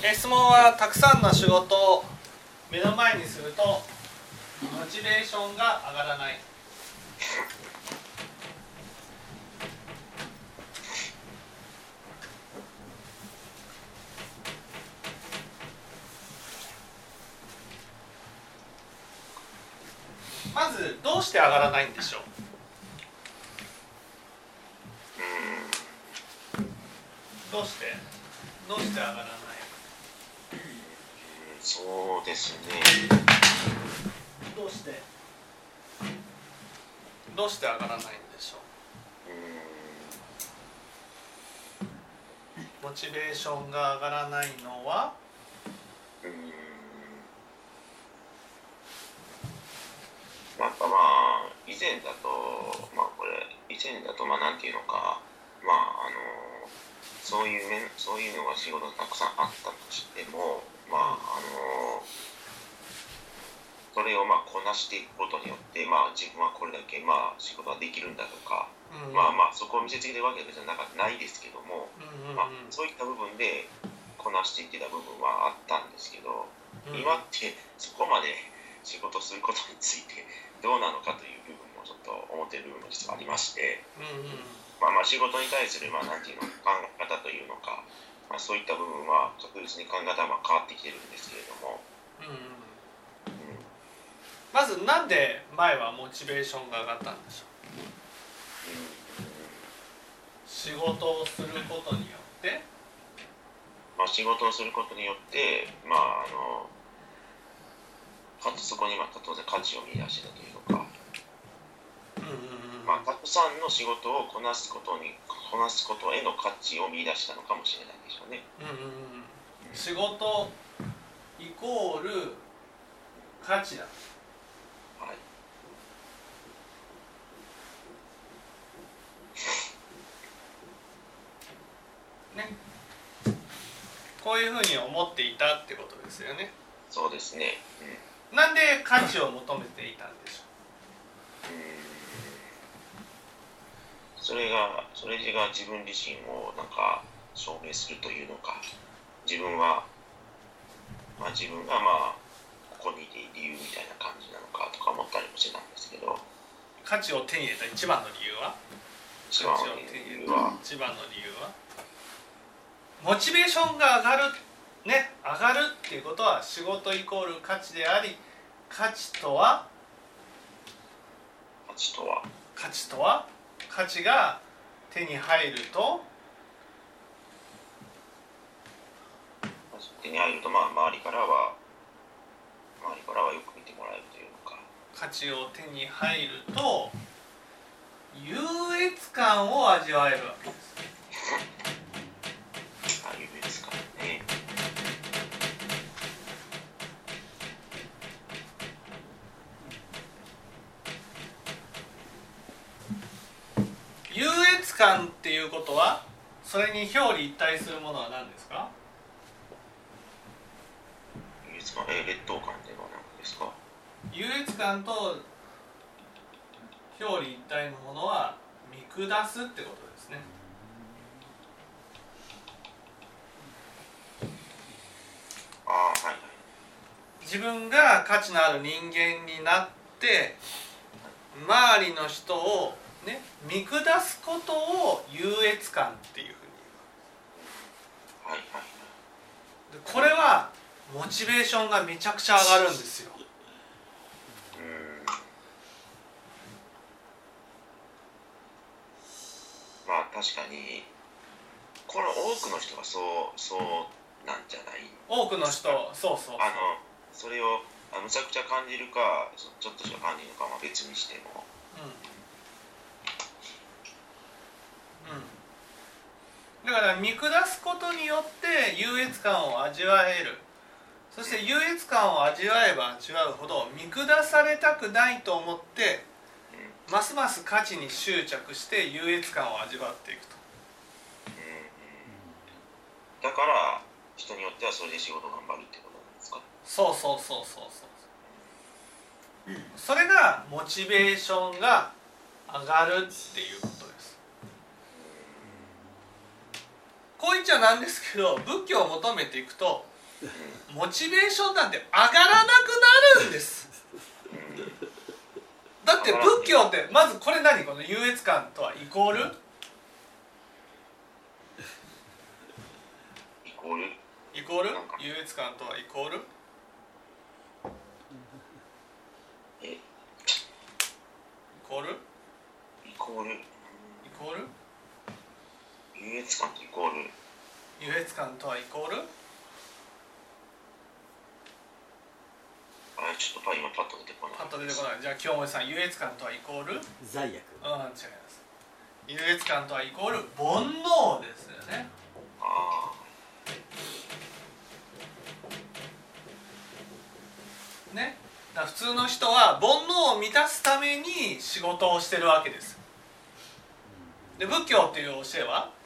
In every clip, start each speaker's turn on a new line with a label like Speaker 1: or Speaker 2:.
Speaker 1: え質問はたくさんの仕事を目の前にするとモチベーションが上がらない。まずどうして上がらないんでしょう？どうして？どうして上がらない？
Speaker 2: そうですね。
Speaker 1: どうしてどうして上がらないんでしょ
Speaker 2: う？
Speaker 1: うモチベーションが上がらないのは？
Speaker 2: うん。なんかまあ以前だとまあこれ以前だとまあなんていうのかまああのそういう面そういうのが仕事がたくさんあったとしてもまああのそれをまあこなしていくことによってまあ自分はこれだけまあ仕事ができるんだとか、
Speaker 1: うん
Speaker 2: まあまあそこを見せつけてるわけじゃなかないですけども、
Speaker 1: うんうんうん。
Speaker 2: まあ、そういった部分でこなしていってた部分はあったんですけど、
Speaker 1: うん。
Speaker 2: 今ってそこまで仕事することについてどうなのかという部分もちょっと思っている部分も実はありまして、
Speaker 1: うんうん。
Speaker 2: まあ、まあ仕事に対するまあなんていうの考え方というのか、まあ、そういった部分は確実に考え方はまあ変わってきてるんですけれども、
Speaker 1: うんうん
Speaker 2: うん。
Speaker 1: まずなんで前はモチベーションが上がったんでしょう？仕事をすることによって？
Speaker 2: まあ、仕事をすることによって、まああのかつそこにまあ当然価値を見出してたというのか、
Speaker 1: うんうんうん
Speaker 2: まあ、たくさんの仕事をこなすことにこなすことへの価値を見出したのかもしれないでしょうね。
Speaker 1: うんうんうん仕事イコール価値だ
Speaker 2: はい。
Speaker 1: ねこういうふうに思っていたってことですよね
Speaker 2: そうですね。うん。
Speaker 1: なんで価値を求めていたんでしょ
Speaker 2: それがそれが自分自身をなんか証明するというのか。自分は、まあ、自分がまあここにいていい理由みたいな感じなのかとか思ったりもしてたんですけど。
Speaker 1: う価値を手に入れた一番の理由は？
Speaker 2: 一番の理由は。
Speaker 1: た一番の理由は？モチベーションが上がるね上がるっていうことは仕事イコール価値であり価値とは？
Speaker 2: 価値とは？
Speaker 1: 価値とは？価値が手に入ると
Speaker 2: 手に入るとまあ周りからは周りからはよく見てもらえるというのか。
Speaker 1: 価値を手に入ると優越感を味わえるわけです感っていうことはそれに表裏一体するものは何ですか？
Speaker 2: 優越感え劣等感っていうのは何ですか？
Speaker 1: 優越感と表裏一体のものは見下すってことですね。
Speaker 2: ああはいはい。
Speaker 1: 自分が価値のある人間になって周りの人をね見下すことを優越感っていうふうに
Speaker 2: はいはい
Speaker 1: 言う。でこれはモチベーションがめちゃくちゃ上がるんですよ。
Speaker 2: うん。まあ確かにこの多くの人がそうそうなんじゃない？
Speaker 1: 多くの人そうそう
Speaker 2: あのそれをあむちゃくちゃ感じるかそちょっとしか感じるのかはまあ別にしても。
Speaker 1: うんうんだから見下すことによって優越感を味わえる。そして優越感を味わえば味わうほど見下されたくないと思って
Speaker 2: うん
Speaker 1: ますます価値に執着して優越感を味わっていくと。
Speaker 2: だから人によってはそれで仕事頑張るってことなんですか？
Speaker 1: そうそうそうそうそう。それがモチベーションが上がるっていうことですこう言っちゃなんですけど仏教を求めていくとモチベーションなんて上がらなくなるんです。だって仏教ってまずこれ何？この優越感とはイコール？
Speaker 2: イコール？
Speaker 1: イコール？優越感とはイコール
Speaker 2: え
Speaker 1: イコール
Speaker 2: イコール
Speaker 1: イコール
Speaker 2: 優越感とイコール
Speaker 1: 優越感とはイコール？
Speaker 2: あちょっとパ今パッと出てこない。
Speaker 1: パッと出てこない。じゃあ京本さん優越感とはイコール？うん違い
Speaker 3: 罪悪
Speaker 1: ます。優越感とはイコール煩悩ですよね。
Speaker 2: あ
Speaker 1: ね。だから普通の人は煩悩を満たすために仕事をしてるわけです。で仏教っていう教えは？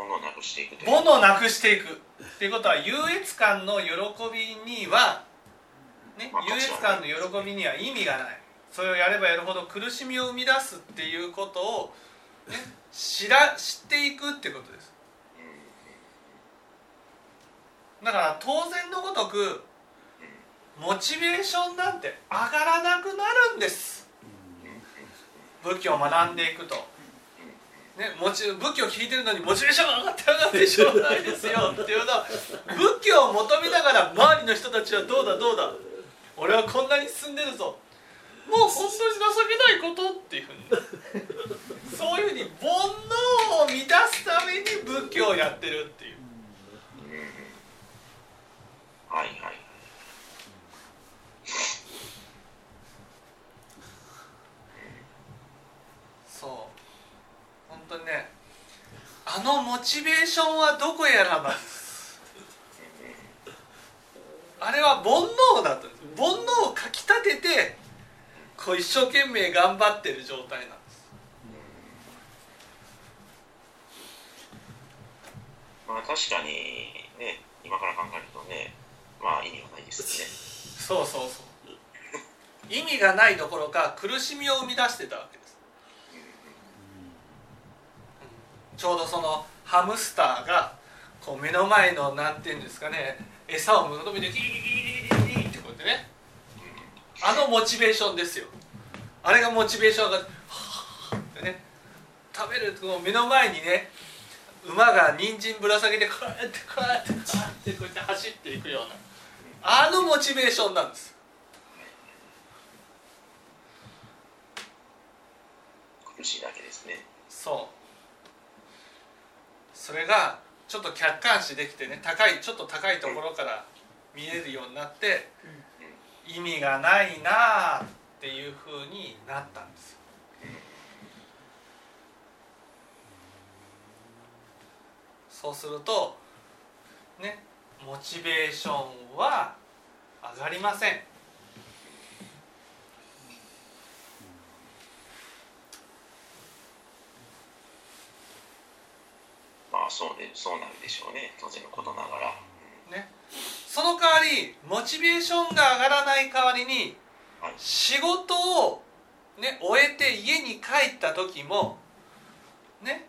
Speaker 2: 煩悩をなくしていく
Speaker 1: 煩悩をなくしていくっていうことは優越感の喜びには、ね
Speaker 2: まあ、
Speaker 1: 優越感の喜びには意味がない。それをやればやるほど苦しみを生み出すっていうことを、ね、知ら知っていくっていうことです。だから当然のごとくモチベーションなんて上がらなくなるんです。仏教を学んでいくと、ね、もち仏教を聞いてるのにモチベーションが上がって上がってしょうがないですよっていうのは仏教を求めながら周りの人たちはどうだどうだ。俺はこんなに進んでるぞ。もう本当に情けないことっていうふうにそういうふうに煩悩を満たすために仏教をやってるっていう
Speaker 2: はいはい
Speaker 1: そう本当にねあのモチベーションはどこやらなんですあれは煩悩だと。煩悩をかきたててこう一生懸命頑張ってる状態なんです。
Speaker 2: まあ確かにね今から考えるとねまあ意味はないですよね。
Speaker 1: そうそうそう。意味がないどころか苦しみを生み出してたわけです。ちょうどそのハムスターがこう目の前のなんていうんですかね餌を求めてギリギリギリギリってこうやってね。あのモチベーションですよ。あれがモチベーションがってね。食べると目の前にね馬が人参ぶら下げてこうやってこうやってこうやってこうやって走っていくような。あのモチベーションなんです。
Speaker 2: 苦しいだけですね。
Speaker 1: そうそれがちょっと客観視できてね高いちょっと高いところから見えるようになって意味がないなあっていうふうになったんですよ。そうするとねモチベーションは上がりません。
Speaker 2: あそうでそうなるでしょうね当然のことながら。
Speaker 1: ね。その代わりモチベーションが上がらない代わりに
Speaker 2: はい。
Speaker 1: 仕事を、ね、終えて家に帰った時もね。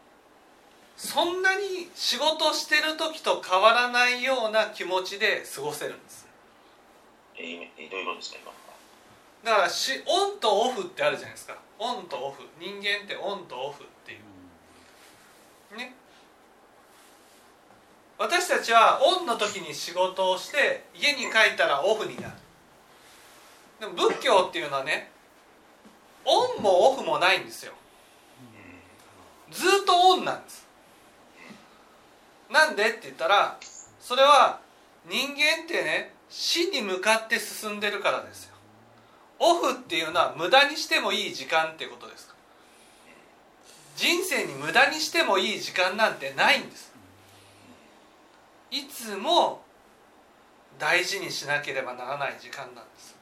Speaker 1: そんなに仕事してる時と変わらないような気持ちで過ごせるんです。
Speaker 2: えーえどういうことですか今。
Speaker 1: だからしオンとオフってあるじゃないですか。オンとオフ。人間ってオンとオフっていう。ね私たちはオンの時に仕事をして家に帰ったらオフになる。でも仏教っていうのはねオンもオフもないんですよ。ずっとオンなんです。なんでって言ったらそれは人間ってね死に向かって進んでるからですよ。オフっていうのは無駄にしてもいい時間ってことです人生に無駄にしてもいい時間なんてないんです。いつも大事にしなければならない時間なんです。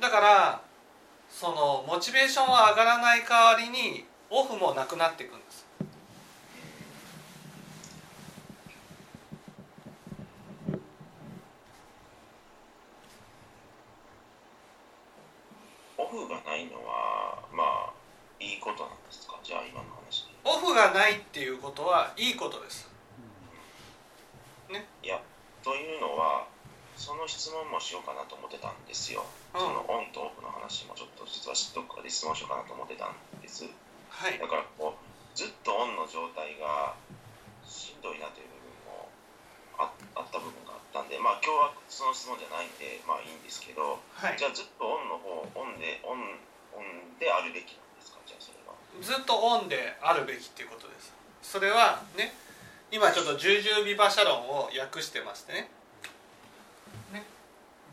Speaker 1: だからそのモチベーションは上がらない代わりにオフもなくなっていくんです
Speaker 2: オフがないのは
Speaker 1: がないっていうことはいいことです。
Speaker 2: いやというのはその質問もしようかなと思ってたんですよ、
Speaker 1: うん。
Speaker 2: そのオンとオフの話もちょっと実はどっかで質問しようかなと思ってたんです。
Speaker 1: はい。
Speaker 2: だからこうずっとオンの状態がしんどいなという部分もああった部分があったんでまあ今日はその質問じゃないんでまあいいんですけど
Speaker 1: はい。
Speaker 2: じゃあずっとオンの方オンでオンオンであるべき
Speaker 1: ずっとオンであるべきっていうことです。それはね今ちょっと十字ビバシャロンを訳してましてね。ね。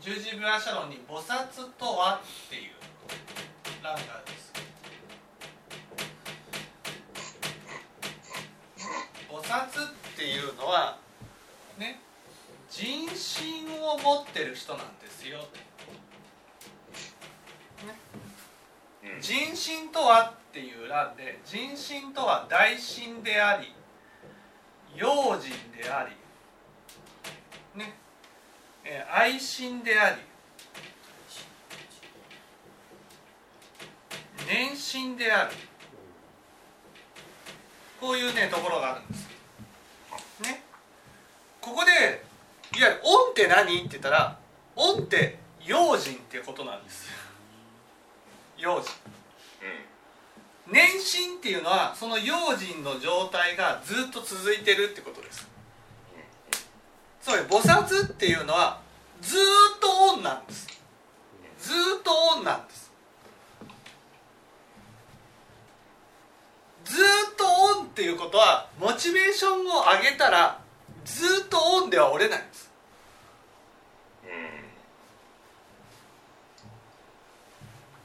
Speaker 1: 十字ビバシャロンに「菩薩とは」っていう欄があるんです。菩薩っていうのはね人心を持ってる人なんですよ。
Speaker 2: うん
Speaker 1: 人心とはっていう欄で人心とは大心であり用心でありね。え愛心であり念心である。こういうねところがあるんですね。ここでいわゆる「恩って何?」って言ったら「恩って用心ってことなんです用心
Speaker 2: うん。
Speaker 1: 年心っていうのはその用心の状態がずっと続いてるってことです。つまり菩薩っていうのはずーっとオンなんです。ずーっとオンなんです。ずーっとオンっていうことはモチベーションを上げたらずーっとオンでは折れないんです
Speaker 2: うん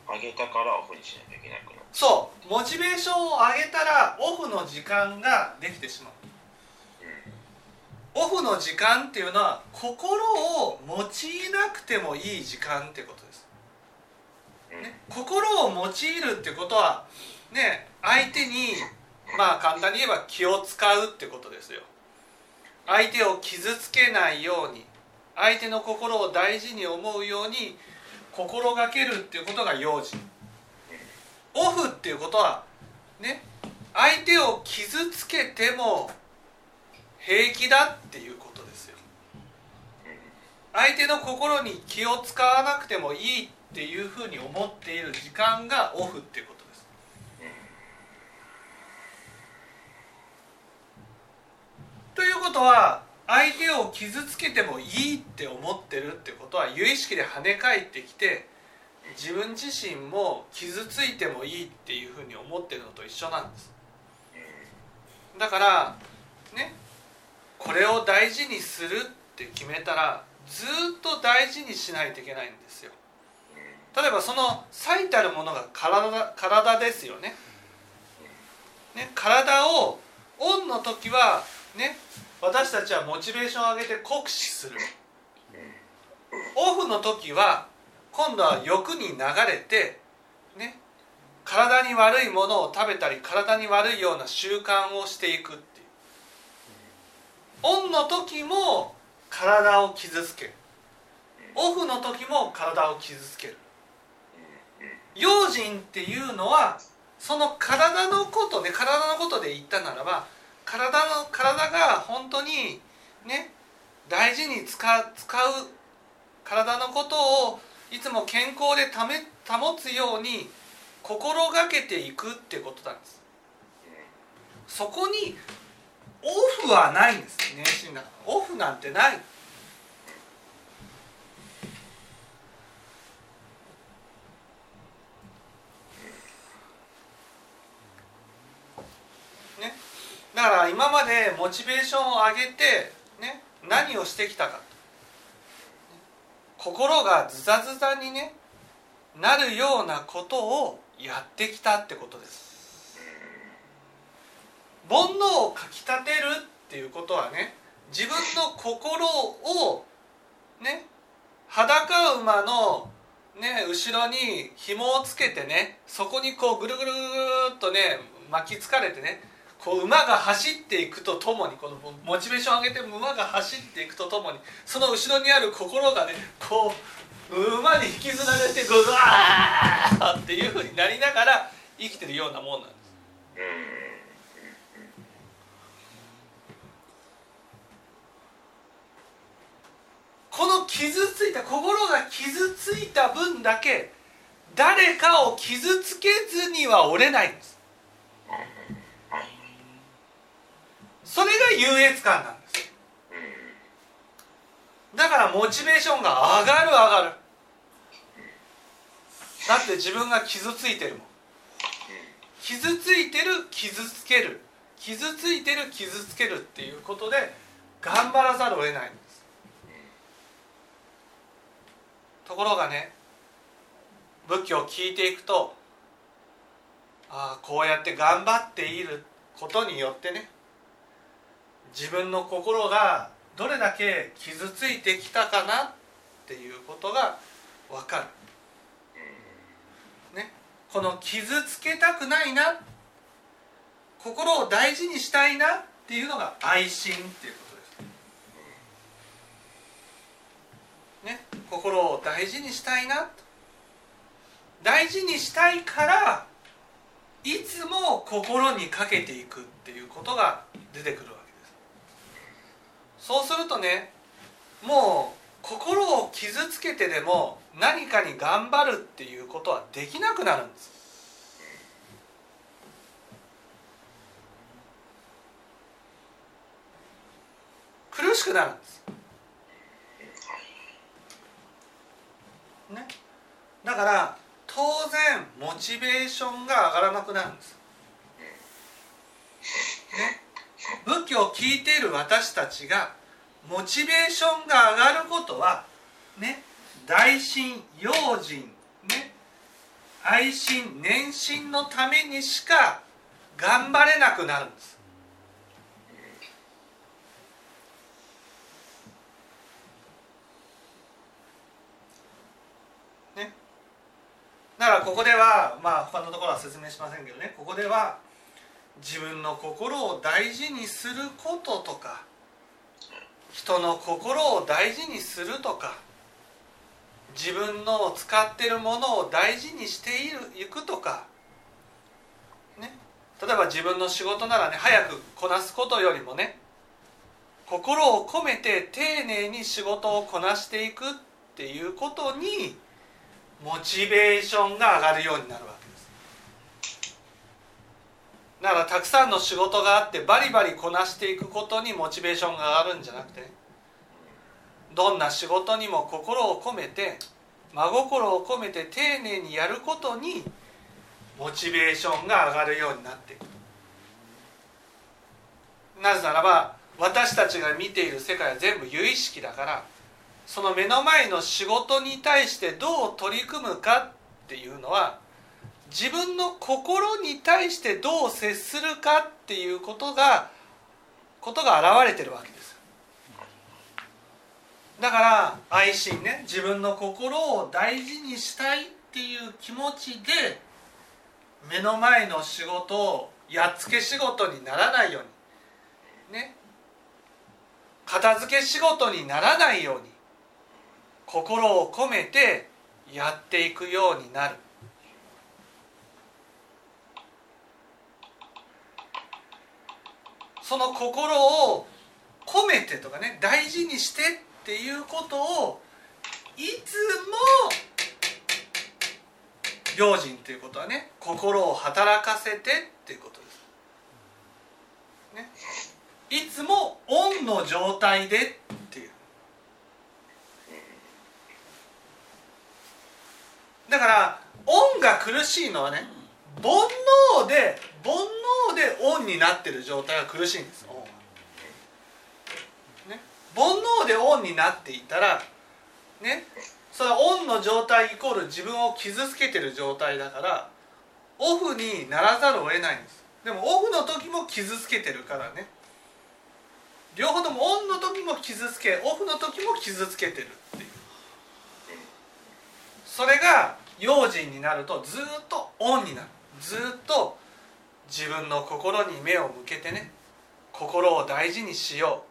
Speaker 2: 上げたからオフにしなきゃいけなくなる。
Speaker 1: そう。モチベーションを上げたらオフの時間ができてしまう。オフの時間っていうのは心を用いなくてもいい時間ってことです、
Speaker 2: うん。
Speaker 1: ね、心を用いるってことはね相手にまあ簡単に言えば気を使うってことですよ。相手を傷つけないように相手の心を大事に思うように心がけるっていうことが用心。オフっていうことはね相手を傷つけても平気だっていうことですよ。相手の心に気を使わなくてもいいっていうふうに思っている時間がオフっていうことです。ということは相手を傷つけてもいいって思ってるってことは有意識で跳ね返ってきて自分自身も傷ついてもいいっていうふうに思ってるのと一緒なんです。だからねこれを大事にするって決めたらずっと大事にしないといけないんですよ。例えばその最たるものが体体ですよね。ね体をオンの時はね。私たちはモチベーションを上げて酷使する。オフの時は今度は欲に流れてね。体に悪いものを食べたり体に悪いような習慣をしていくっていう。オンの時も体を傷つける。オフの時も体を傷つける。用心っていうのはその体のことで体のことで言ったならば体の体が本当にね大事に使う使う体のことをいつも健康でため保つように心がけていくってことなんです。そこにオフはないんですね死んだオフなんてないねだから今までモチベーションを上げてね何をしてきたか。心がズタズタにねなるようなことをやってきたってことです。煩悩をかきたてるっていうことはね自分の心をね裸馬のね後ろに紐をつけてねそこにこうぐるぐるぐるっとね巻きつかれてねこう馬が走っていくとともにこのモチベーション上げて馬が走っていくとともにその後ろにある心がねこう馬に引きずられてグワーっていうふうになりながら生きてるようなもんなんです。この傷ついた心が傷ついた分だけ誰かを傷つけずには折れないんです。それが優越感なんです。だからモチベーションが上がる上がる。だって自分が傷ついてるもん。傷ついてる傷つける。傷ついてる傷つけるっていうことで頑張らざるを得ないんです。ところがね仏教を聞いていくとああこうやって頑張っていることによってね自分の心がどれだけ傷ついてきたかなっていうことが分かる。ね、この傷つけたくないな。心を大事にしたいなっていうのが愛心っていうことです。ね、心を大事にしたいな大事にしたいからいつも心にかけていくっていうことが出てくるそうするとねもう心を傷つけてでも何かに頑張るっていうことはできなくなるんです。苦しくなるんです。ね。だから当然モチベーションが上がらなくなるんです。ね。仏教を聞いている私たちがモチベーションが上がることはね大心用心ね愛心念心のためにしか頑張れなくなるんです。ね。だからここではまあ他のところは説明しませんけどね。ここでは自分の心を大事にすることとか人の心を大事にするとか自分の使ってるものを大事にしているいくとか、ね、例えば自分の仕事ならね早くこなすことよりもね心を込めて丁寧に仕事をこなしていくっていうことにモチベーションが上がるようになるわけ。だからたくさんの仕事があってバリバリこなしていくことにモチベーションが上がるんじゃなくてどんな仕事にも心を込めて真心を込めて丁寧にやることにモチベーションが上がるようになっていく。なぜならば私たちが見ている世界は全部有意識だからその目の前の仕事に対してどう取り組むかっていうのは自分の心に対してどう接するかっていうことがことが現れてるわけです。だから愛心ね自分の心を大事にしたいっていう気持ちで目の前の仕事をやっつけ仕事にならないように。ね。片付け仕事にならないように。心を込めてやっていくようになる。その心を込めてとかね大事にしてっていうことをいつも用心ということはね心を働かせてっていうことです。ね、いつもオンの状態でっていうだからオンが苦しいのはね煩悩で煩悩でオンになってる状態が苦しいんです、ね、煩悩でオンになっていたらね。それはオンの状態イコール自分を傷つけてる状態だからオフにならざるを得ないんです。でもオフの時も傷つけてるからね。両方ともオンの時も傷つけオフの時も傷つけてるっていう。それが用心になるとずっとオンになる。ずっと自分の心に目を向けてね。心を大事にしよ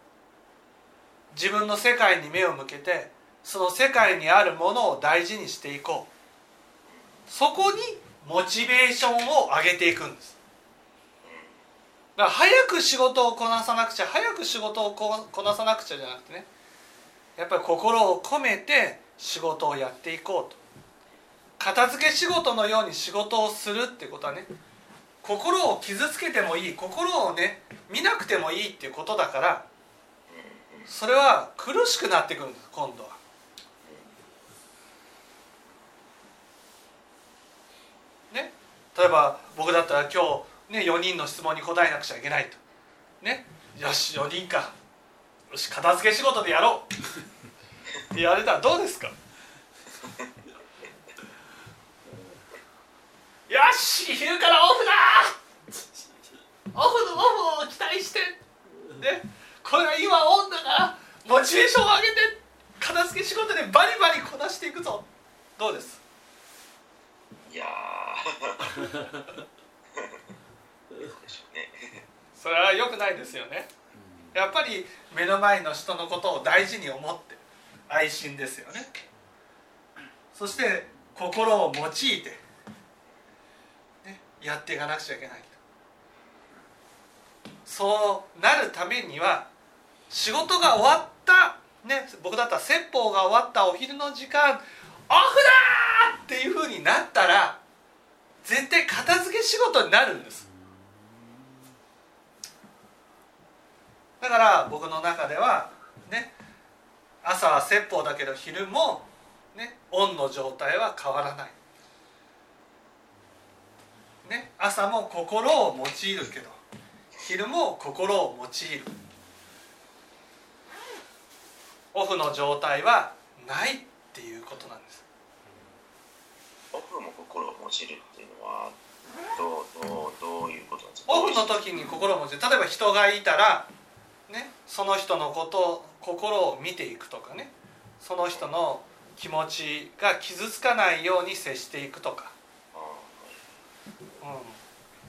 Speaker 1: う。自分の世界に目を向けてその世界にあるものを大事にしていこう。そこにモチベーションを上げていくんです。だから早く仕事をこなさなくちゃ早く仕事をこなさなくちゃじゃなくてね。やっぱり心を込めて仕事をやっていこうと。片付け仕事のように仕事をするってことはね心を傷つけてもいい心をね見なくてもいいっていうことだからそれは苦しくなってくるんです今度は。ね？例えば僕だったら今日、ね、4人の質問に答えなくちゃいけないと。ね？よし4人か。よし片付け仕事でやろう。って言われたらどうですか？よし昼からオフだ。オフのオフを期待して。ね。これが今オンだからモチベーションを上げて片付け仕事でバリバリこなしていくぞ。どうです？
Speaker 2: いやー。そ
Speaker 1: れは良くないですよね。やっぱり目の前の人のことを大事に思って愛心ですよね。そして心を用いて、ね、やっていかなくちゃいけないと。そうなるためには仕事が終わった、ね、僕だったら説法が終わったお昼の時間オフだっていうふうになったら絶対片付け仕事になるんです。だから僕の中ではね朝は説法だけど昼もねオンの状態は変わらない、ね、朝も心を用いるけど昼も心を用いる。オフの状態はないっていうことなんです。
Speaker 2: オフも心を用いるっていうのはどうどうどういうことなんですか？
Speaker 1: オフの時に心を持ち例えば人がいたら、ね、その人のこと心を見ていくとかね。その人の気持ちが傷つかないように接していくとか、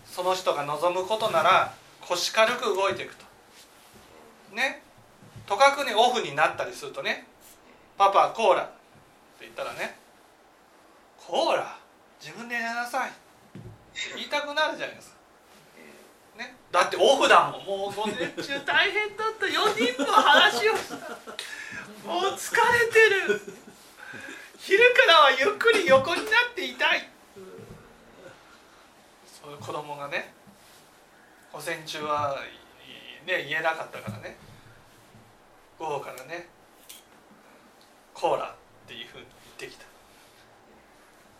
Speaker 1: その人が望むことなら腰軽く動いていくと。ね。とかくねオフになったりするとね「パパコーラ」って言ったらね「コーラ？自分でやりなさい」言いたくなるじゃないですか。ね、だってオフだもんもう午前中大変だった。4人の話をした。もう疲れてる。昼からはゆっくり横になっていたい。子供がね午前中はいね言えなかったからね午後からねコーラっていうふうに言ってきた。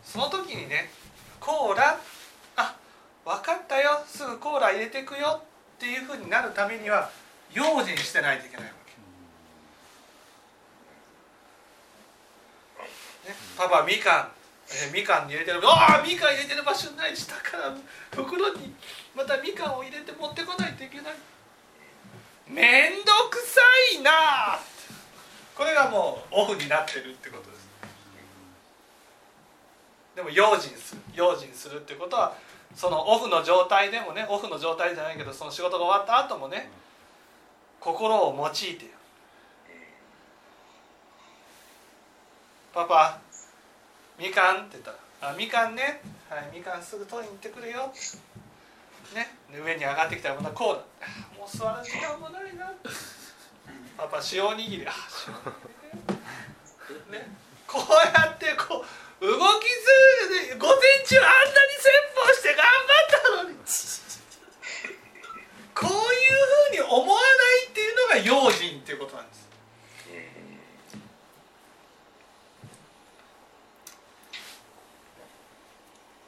Speaker 1: その時にねコーラあ分かったよすぐコーラ入れてくよっていうふうになるためには用心してないといけないわけ、ね、パパみかん、えーみかんに入れてる。ああみかん入れてる場所ない下から袋にまたみかんを入れて持ってこないといけない。めんどくさいな。これがもうオフになってるってことです。でも用心する。用心するってことはそのオフの状態でもねオフの状態じゃないけどその仕事が終わった後もね心を用いてパパみかんって言ったら「あみかんね。はいみかんすぐ取りに行ってくるよ」ね。上に上がってきたらまたこうだ「もう座る時間もないな」パパ塩おにぎり塩ね。こうやってこう動きずで午前中あんなに先方して頑張ったのにこういうふうに思わないっていうのが用心っていうことなんです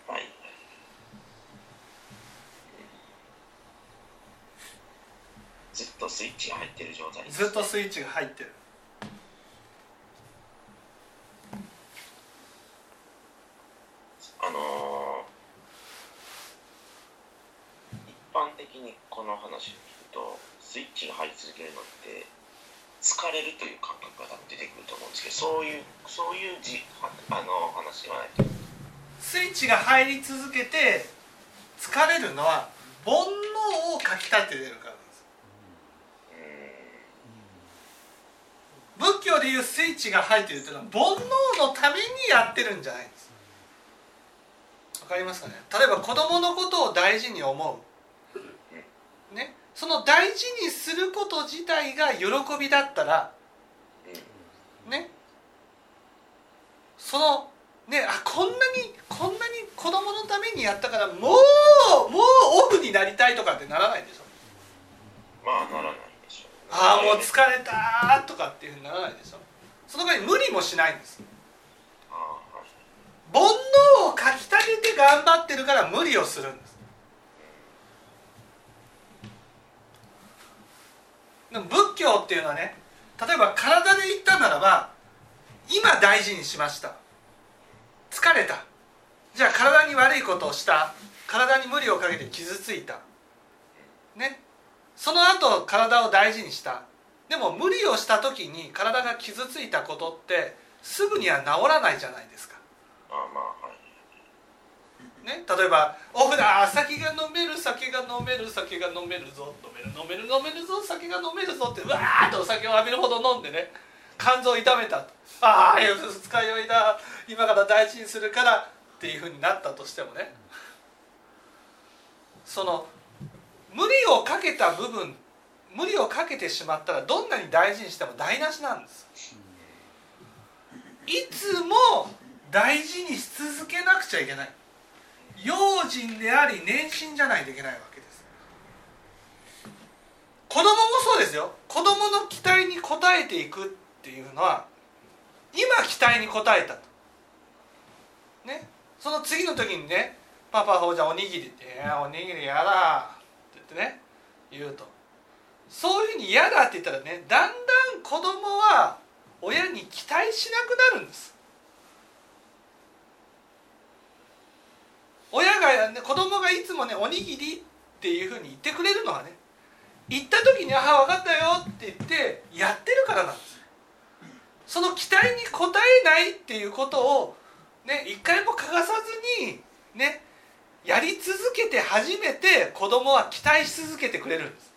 Speaker 2: はいずっとスイッチが入ってる状態
Speaker 1: ずっとスイッチが入ってる。
Speaker 2: あのー一般的にこの話を聞くとスイッチが入り続けるのって疲れるという感覚が出てくると思うんですけどそういうそういうじはあの話ではないと。
Speaker 1: スイッチが入り続けて疲れるのは煩悩をかきたててるからなんです仏教でいうスイッチが入ってるっていうのは煩悩のためにやってるんじゃないんです。わかりますかね？例えば子供のことを大事に思う。ね？その大事にすること自体が喜びだったらね？そのね？あこんなにこんなに子供のためにやったからもうもうオフになりたいとかってならないでしょ？
Speaker 2: まあならない。
Speaker 1: ああもう疲れたとかっていうふうにならないでしょ。その代わり無理もしないんです。煩悩をかきたてて頑張ってるから無理をするんです。でも仏教っていうのはね例えば体で言ったならば今大事にしました。疲れた。じゃあ体に悪いことをした。体に無理をかけて傷ついた。ね。その後体を大事にした。でも無理をした時に体が傷ついたことってすぐには治らないじゃないですか。
Speaker 2: ああまあはい。
Speaker 1: ね、例えば「オフだ酒が飲める酒が飲める酒が飲めるぞ飲める飲める飲めるぞ酒が飲めるぞ」ってうわーっとお酒を浴びるほど飲んでね肝臓を痛めたああ二日酔いだ今から大事にするからっていうふうになったとしてもね。その無理をかけた部分無理をかけてしまったらどんなに大事にしても台無しなんです。いつも大事にし続けなくちゃいけない。用心であり年心じゃないといけないわけです。子供もそうですよ。子供の期待に応えていくっていうのは今期待に応えたと。ね。その次の時にね「パパほうじゃおにぎり」って「おにぎりやだ」ってね言うと。そういうふうに嫌だって言ったらねだんだん子供は親に期待しなくなるんです。親が、ね、子供がいつもね「おにぎり」っていうふうに言ってくれるのはね言った時に「ああ分かったよ」って言ってやってるからなんです。その期待に応えないっていうことをね一回も欠かさずにねやり続けて初めて子供は期待し続けてくれるんです。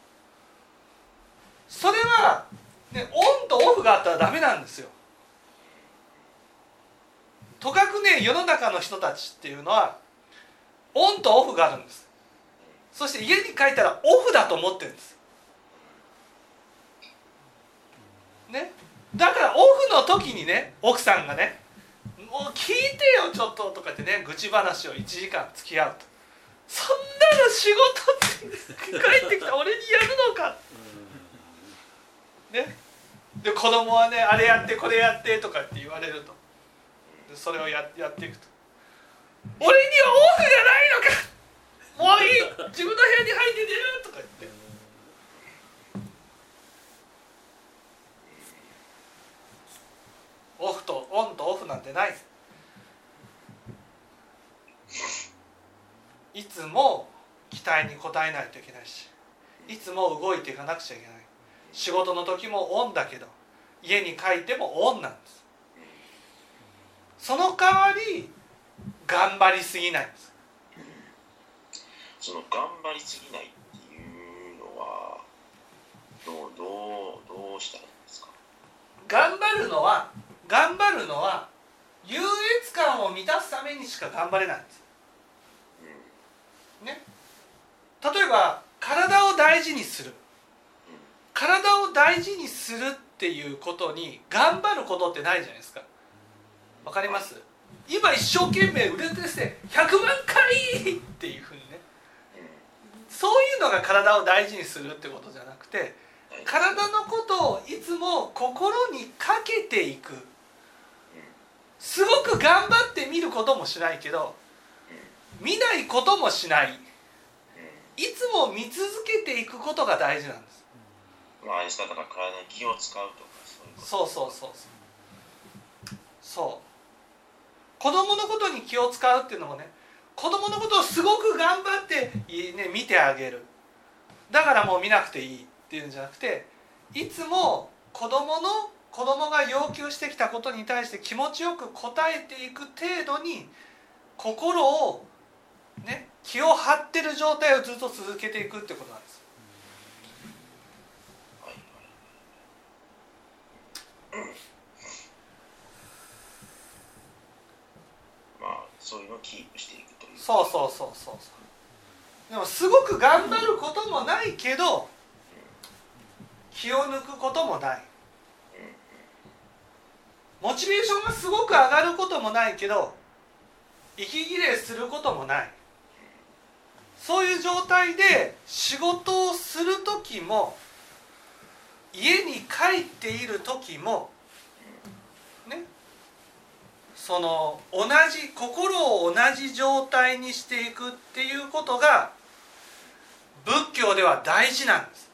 Speaker 1: それは、ね、オンとオフがあったらダメなんですよ。とかくね世の中の人たちっていうのはオンとオフがあるんです。そして家に帰ったらオフだと思ってるんです。ね。だからオフの時にね奥さんがね「もう聞いてよちょっと」とかってね愚痴話を1時間付き合うと。そんなの仕事って帰ってきた俺にやるのか。ね。で子供はねあれやってこれやってとかって言われると。でそれをややっていくと俺にはオフがないのかもういい自分の部屋に入って出る！とか言って。オフとオンとオフなんてないつも期待に応えないといけないしいつも動いていかなくちゃいけない。仕事の時もオンだけど家に帰ってもオンなんです。その代わり頑張りすぎないんです。
Speaker 2: その頑張りすぎないっていうのはどうどうどうしたらいいんですか？
Speaker 1: 頑張るのは頑張るのは優越感を満たすためにしか頑張れないんです。ね？例えば体を大事にする。体を大事にするっていうことに頑張ることってないじゃないですか。わかります？今一生懸命売れてて100万回っていうふうにね。そういうのが体を大事にするってことじゃなくて体のことをいつも心にかけていく。すごく頑張って見ることもしないけど見ないこともしない。いつも見続けていくことが大事なんです。
Speaker 2: まあだから体に気を使うとかそう
Speaker 1: そうそうそうそう。そう。子供のことに気を使うっていうのもね子供のことをすごく頑張って、いね、見てあげる。だからもう見なくていいっていうんじゃなくていつも子供の子供が要求してきたことに対して気持ちよく応えていく程度に心をね気を張ってる状態をずっと続けていくってことなんです。
Speaker 2: はいまあそういうのをキープしていくという
Speaker 1: そうそうそうそう。でもすごく頑張ることもないけど気を抜くこともない。モチベーションがすごく上がることもないけど息切れすることもないそういう状態で仕事をする時も家に帰っている時もねその同じ心を同じ状態にしていくっていうことが仏教では大事なんです。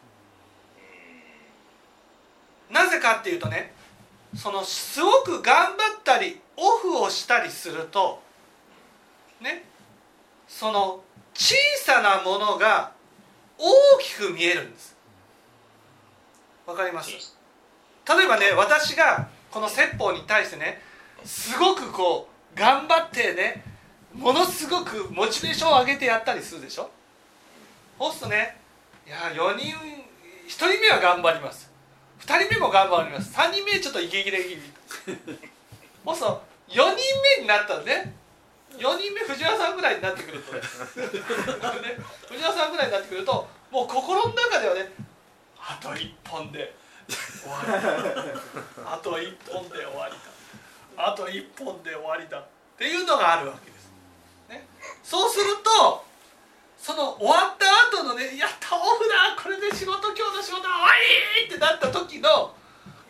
Speaker 1: なぜかっていうとねそのすごく頑張ったりオフをしたりするとねその小さなものが大きく見えるんです。わかります？例えばね私がこの説法に対してねすごくこう頑張ってねものすごくモチベーションを上げてやったりするでしょ？そうするとねいや4人1人目は頑張ります。2人目も頑張ります。3人目ちょっと息切れ気味そうすると4人目になったらね4人目藤原さんぐらいになってくるとね。藤原さんぐらいになってくるともう心の中ではねあと1 本で終わりだ。あと1本で終わりだ。あと1本で終わりだ。っていうのがあるわけです、ね、そうするとその終わった後のね「やったオフだこれで仕事今日の仕事終わり!」ってなった時の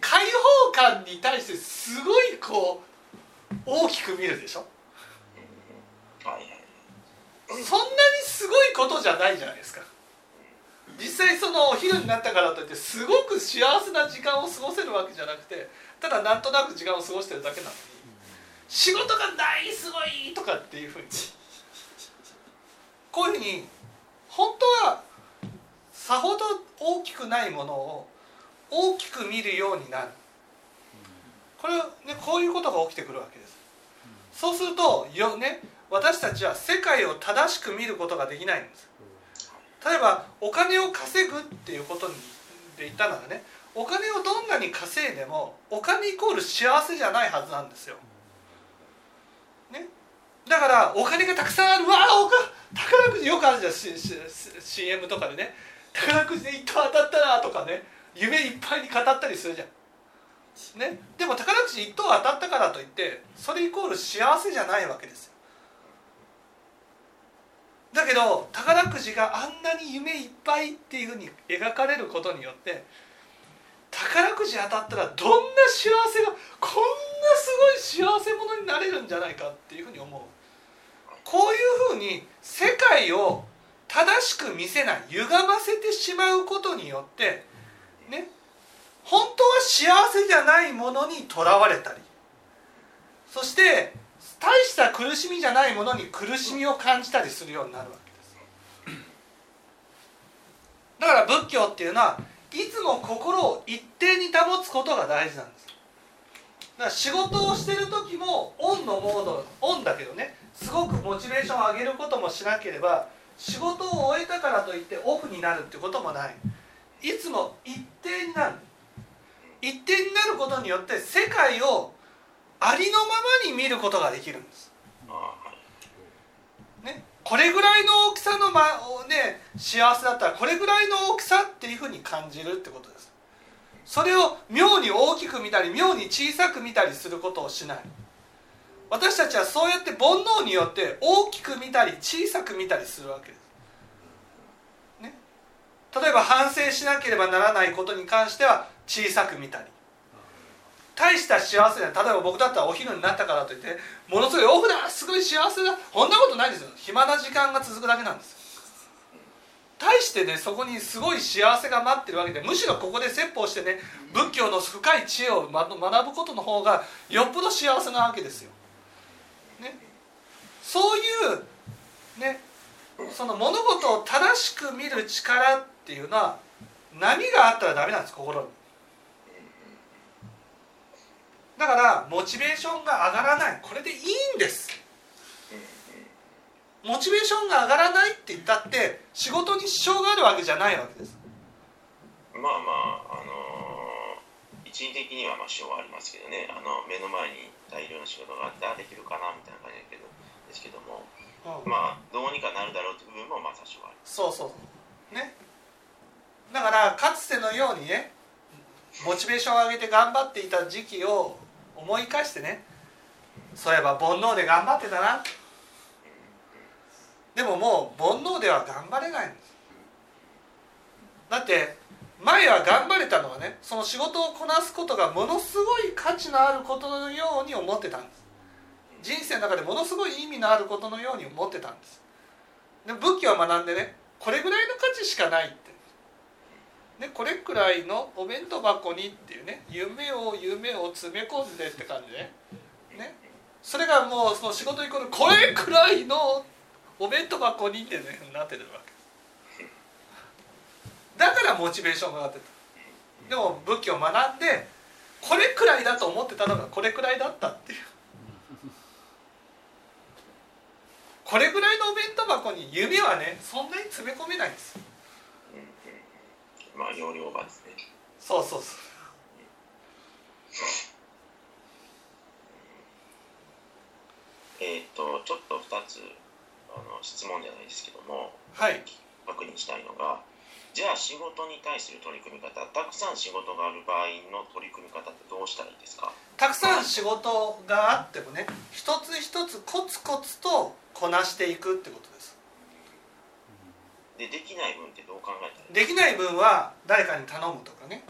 Speaker 1: 解放感に対してすごいこう大きく見るでしょそんなにすごいことじゃないじゃないですか。実際そのお昼になったからといってすごく幸せな時間を過ごせるわけじゃなくてただなんとなく時間を過ごしてるだけなのに仕事が大すごいとかっていうふうに。こういうふうに本当はさほど大きくないものを大きく見るようになる。これねこういうことが起きてくるわけです。そうするとよね私たちは世界を正しく見ることができないんです。例えばお金を稼ぐっていうことで言ったならねお金をどんなに稼いでもお金イコール幸せじゃないはずなんですよ、ね、だからお金がたくさんある。わあおか宝くじよくあるじゃん。CM とかでね。宝くじで一等当たったなとかね。夢いっぱいに語ったりするじゃん。ね、でも宝くじ1等当たったからといってそれイコール幸せじゃないわけですよ。だけど宝くじがあんなに夢いっぱいっていうふうに描かれることによって宝くじ当たったらどんな幸せがこんなすごい幸せ者になれるんじゃないかっていうふうに思う。こういうふうに世界を正しく見せない歪ませてしまうことによってね本当は幸せじゃないものにとらわれたり。そして大した苦しみじゃないものに苦しみを感じたりするようになるわけです。だから仏教っていうのはいつも心を一定に保つことが大事なんです。だから仕事をしてる時もオンのモードオンだけどねすごくモチベーションを上げることもしなければ仕事を終えたからといってオフになるってこともない。いつも一定になる。一定になることによって世界をありのままに見ることができるんです。ね、これぐらいの大きさの、まね、幸せだったらこれぐらいの大きさっていうふうに感じるってことです。それを妙に大きく見たり妙に小さく見たりすることをしない。私たちはそうやって煩悩によって大きく見たり小さく見たりするわけです。ね、例えば反省しなければならないことに関しては小さく見たり大した幸せだ例えば僕だったらお昼になったからといってものすごいオフだすごい幸せだ。こんなことないですよ。暇な時間が続くだけなんです。対してねそこにすごい幸せが待ってるわけでむしろここで説法してね仏教の深い知恵を学ぶことの方がよっぽど幸せなわけですよ。ね、そういうねその物事を正しく見る力っていうのは波があったらダメなんです心に。だからモチベーションが上がらない。これでいいんです。モチベーションが上がらないって言ったって仕事に支障があるわけじゃないわけです。
Speaker 2: まあまああのー、一時的にはまあ支障はありますけどね。あの目の前に大量の仕事があってあできるかなみたいな感じだけどですけども、うん、まあどうにかなるだろうという部分もまあ多少ある。
Speaker 1: そうそう。ね。だからかつてのようにねモチベーションを上げて頑張っていた時期を思い返してね。そういえば煩悩で頑張ってたな。でももう煩悩では頑張れないんです。だって前は頑張れたのはねその仕事をこなすことがものすごい価値のあることのように思ってたんです。人生の中でものすごい意味のあることのように思ってたんです。で仏教を学んでねこれぐらいの価値しかないって。ね、これくらいのお弁当箱にっていうね夢を夢を詰め込んでって感じでね。それがもうその仕事イコールこれくらいのお弁当箱にってねなってるわけ。だからモチベーションが上がってた。でも仏教を学んでこれくらいだと思ってたのがこれくらいだったっていう。これぐらいのお弁当箱に夢はねそんなに詰め込めないんですよ。
Speaker 2: まあ容量がですね。
Speaker 1: そうそうそう。
Speaker 2: えっ、とちょっと2つあの質問じゃないですけども
Speaker 1: はい。
Speaker 2: 確認したいのがじゃあ仕事に対する取り組み方たくさん仕事がある場合の取り組み方ってどうしたらいいですか？
Speaker 1: たくさん仕事があってもね一つ一つコツコツとこなしていくってことです
Speaker 2: でできない分ってどう考えた
Speaker 1: できない分は誰かに頼むとかね。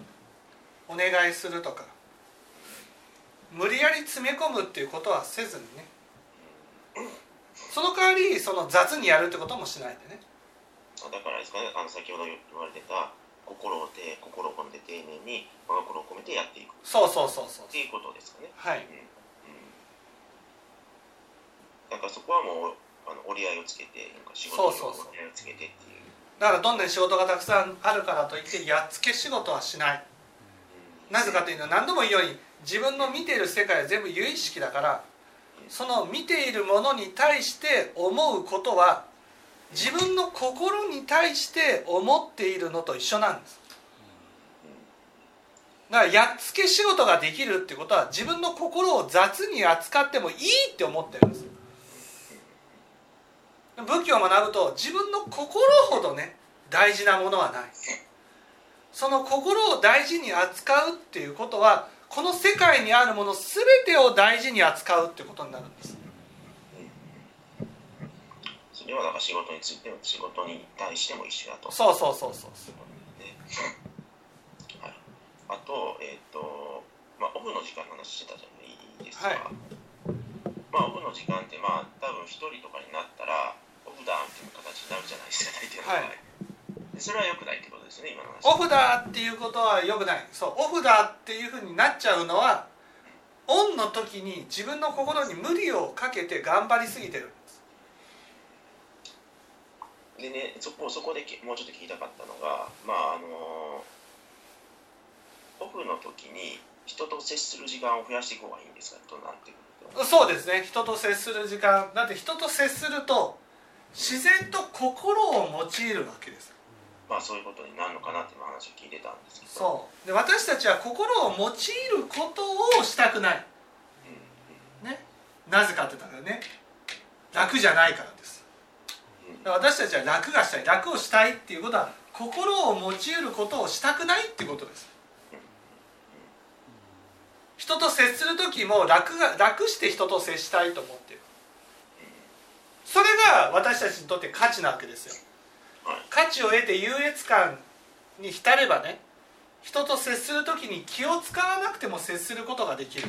Speaker 1: お願いするとか。無理やり詰め込むっていうことはせずにね。その代わりその雑にやるってこともしないでね。
Speaker 2: あだからですかね。あの先ほど言われてた心をて心を込めて丁寧に我が心を込めてやっていく。っ
Speaker 1: そうそうそうそう。
Speaker 2: ていうことですかね。
Speaker 1: はい。
Speaker 2: うん。うん。だからそこはもうあの折り合いをつけてなんか仕事に
Speaker 1: そうそうそう。
Speaker 2: 折り合いをつけてっていう
Speaker 1: だからどんなに仕事がたくさんあるからといってやっつけ仕事はしない。なぜかというのは何度も言うように自分の見ている世界は全部有意識だからその見ているものに対して思うことは自分の心に対して思っているのと一緒なんです。だからやっつけ仕事ができるってことは自分の心を雑に扱ってもいいって思ってるんです。仏教を学ぶと自分の心ほどね大事なものはない。その心を大事に扱うっていうことはこの世界にあるもの全てを大事に扱うってことになるんです。
Speaker 2: それはだから仕事についても仕事に対しても一緒だと。
Speaker 1: そうそうそうそう
Speaker 2: ねはい、あと,、えーとまあ、オフの時間の話してたじゃないですか、
Speaker 1: はい。
Speaker 2: まあ、オフの時間って、まあ、多分一人とかになったらオフだっていう形になるじゃないですか大体の場合、
Speaker 1: はい。
Speaker 2: でそれは良くないってことですね今の話。
Speaker 1: オフだっていうことはよくない。そうオフだっていうふうになっちゃうのはオンの時に自分の心に無理をかけて頑張りすぎてるんです。
Speaker 2: でねそこそこできもうちょっと聞きたかったのがまああのオフの時に人と接する時間を増やしていく方がいいんですか？となって
Speaker 1: そうですね。人と接する時間。だって人と接すると自然と心を用いるわけです。
Speaker 2: まあそういうことになるのかなっていう話を聞いてたんですけど。
Speaker 1: そう。で私たちは心を用いることをしたくない。
Speaker 2: うん
Speaker 1: ね。なぜかって言ったらね。楽じゃないからです。私たちは楽がしたい。楽をしたいっていうことは心を用いることをしたくないっていうことです。人と接する時も楽が楽して人と接したいと思っているそれが私たちにとって価値なわけですよ。
Speaker 2: はい。
Speaker 1: 価値を得て優越感に浸ればね人と接する時に気を使わなくても接することができる。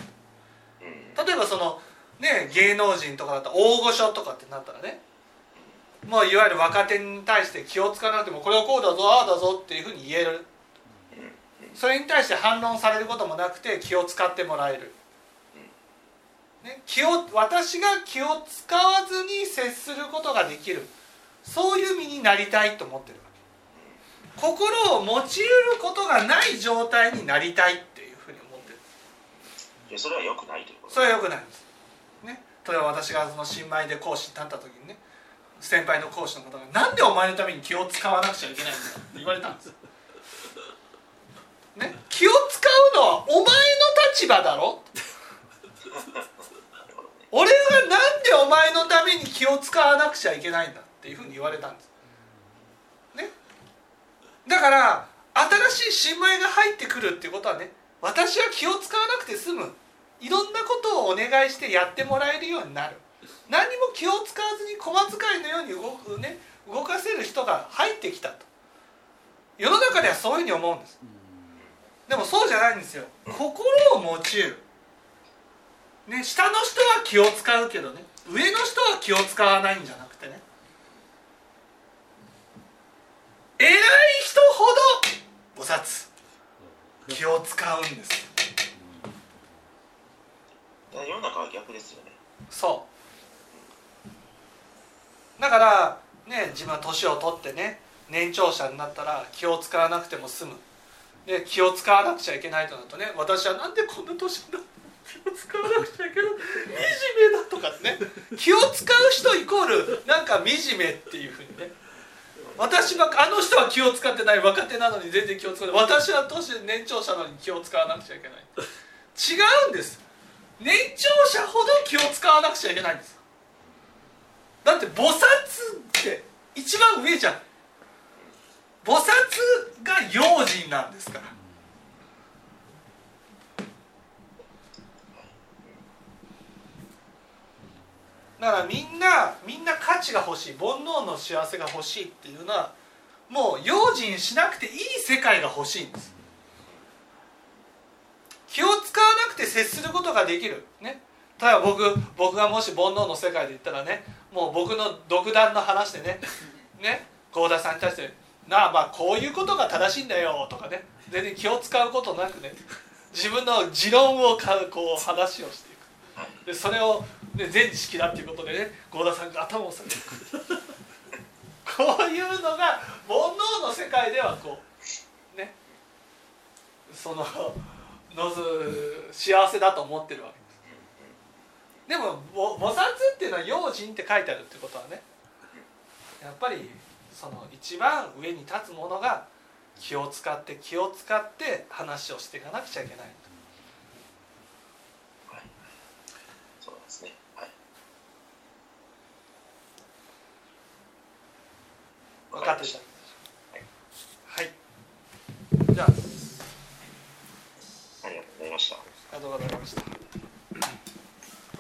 Speaker 2: うん。
Speaker 1: 例えばそのね芸能人とかだったら大御所とかってなったらねもういわゆる若手に対して気を使わなくてもこれはこうだぞああだぞっていうふうに言える。それに対して反論されることもなくて気を使ってもらえる、ね、気を私が気を使わずに接することができる。そういう身になりたいと思ってるわけ。心を用いることがない状態になりたいっていうふうに思ってる。
Speaker 2: でそれは良くないということ。
Speaker 1: それはよくないんです、ね、例えば私がその新米で講師に立った時にね先輩の講師の方が「なんでお前のために気を使わなくちゃいけないんだ」って言われたんですね、気を使うのはお前の立場だろ俺がなんでお前のために気を使わなくちゃいけないんだっていうふうに言われたんです。ね。だから新しい新米が入ってくるっていうことはね私は気を使わなくて済む。いろんなことをお願いしてやってもらえるようになる。何も気を使わずに駒使いのように動くね動かせる人が入ってきたと。世の中ではそういうふうに思うんです。でもそうじゃないんですよ。心を持ちる。ね下の人は気を使うけどね。上の人は気を使わないんじゃなくてね。偉い人ほど菩薩気を使うんです
Speaker 2: 世の中は逆ですよね。
Speaker 1: そう。だからね自分は年を取ってね年長者になったら気を使わなくても済む。で気を使わなくちゃいけないとなるとね私はなんでこんな年になって気を使わなくちゃいけない。惨めだとかね。気を使う人イコールなんか惨めっていうふうにね。私はあの人は気を使ってない若手なのに全然気を使ってない。私は年年長者なのに気を使わなくちゃいけない。違うんです。年長者ほど気を使わなくちゃいけないんです。だって菩薩って一番上じゃん。菩薩が用心なんですから。だからみんなみんな価値が欲しい煩悩の幸せが欲しいっていうのはもう用心しなくていい世界が欲しいんです。気を使わなくて接することができる。ね。例えば僕僕がもし煩悩の世界で言ったらねもう僕の独断の話でね。ね。幸田さんに対して「なあまあこういうことが正しいんだよ」とかね。全然気を使うことなくね。自分の持論をかこう話をしていく。でそれを、ね、全知識だっていうことでね幸田さんが頭を下げて こういうのが煩悩の世界ではこうねそののず幸せだと思ってるわけ。ですでもぼ菩薩っていうのは用心って書いてあるってことはねやっぱりその一番上に立つものが気を使って気を使って話をしていかなくちゃいけない
Speaker 2: 分かってきた。はい、
Speaker 1: じゃあ。あ
Speaker 2: りがとうございました。あ
Speaker 1: りがとうございました。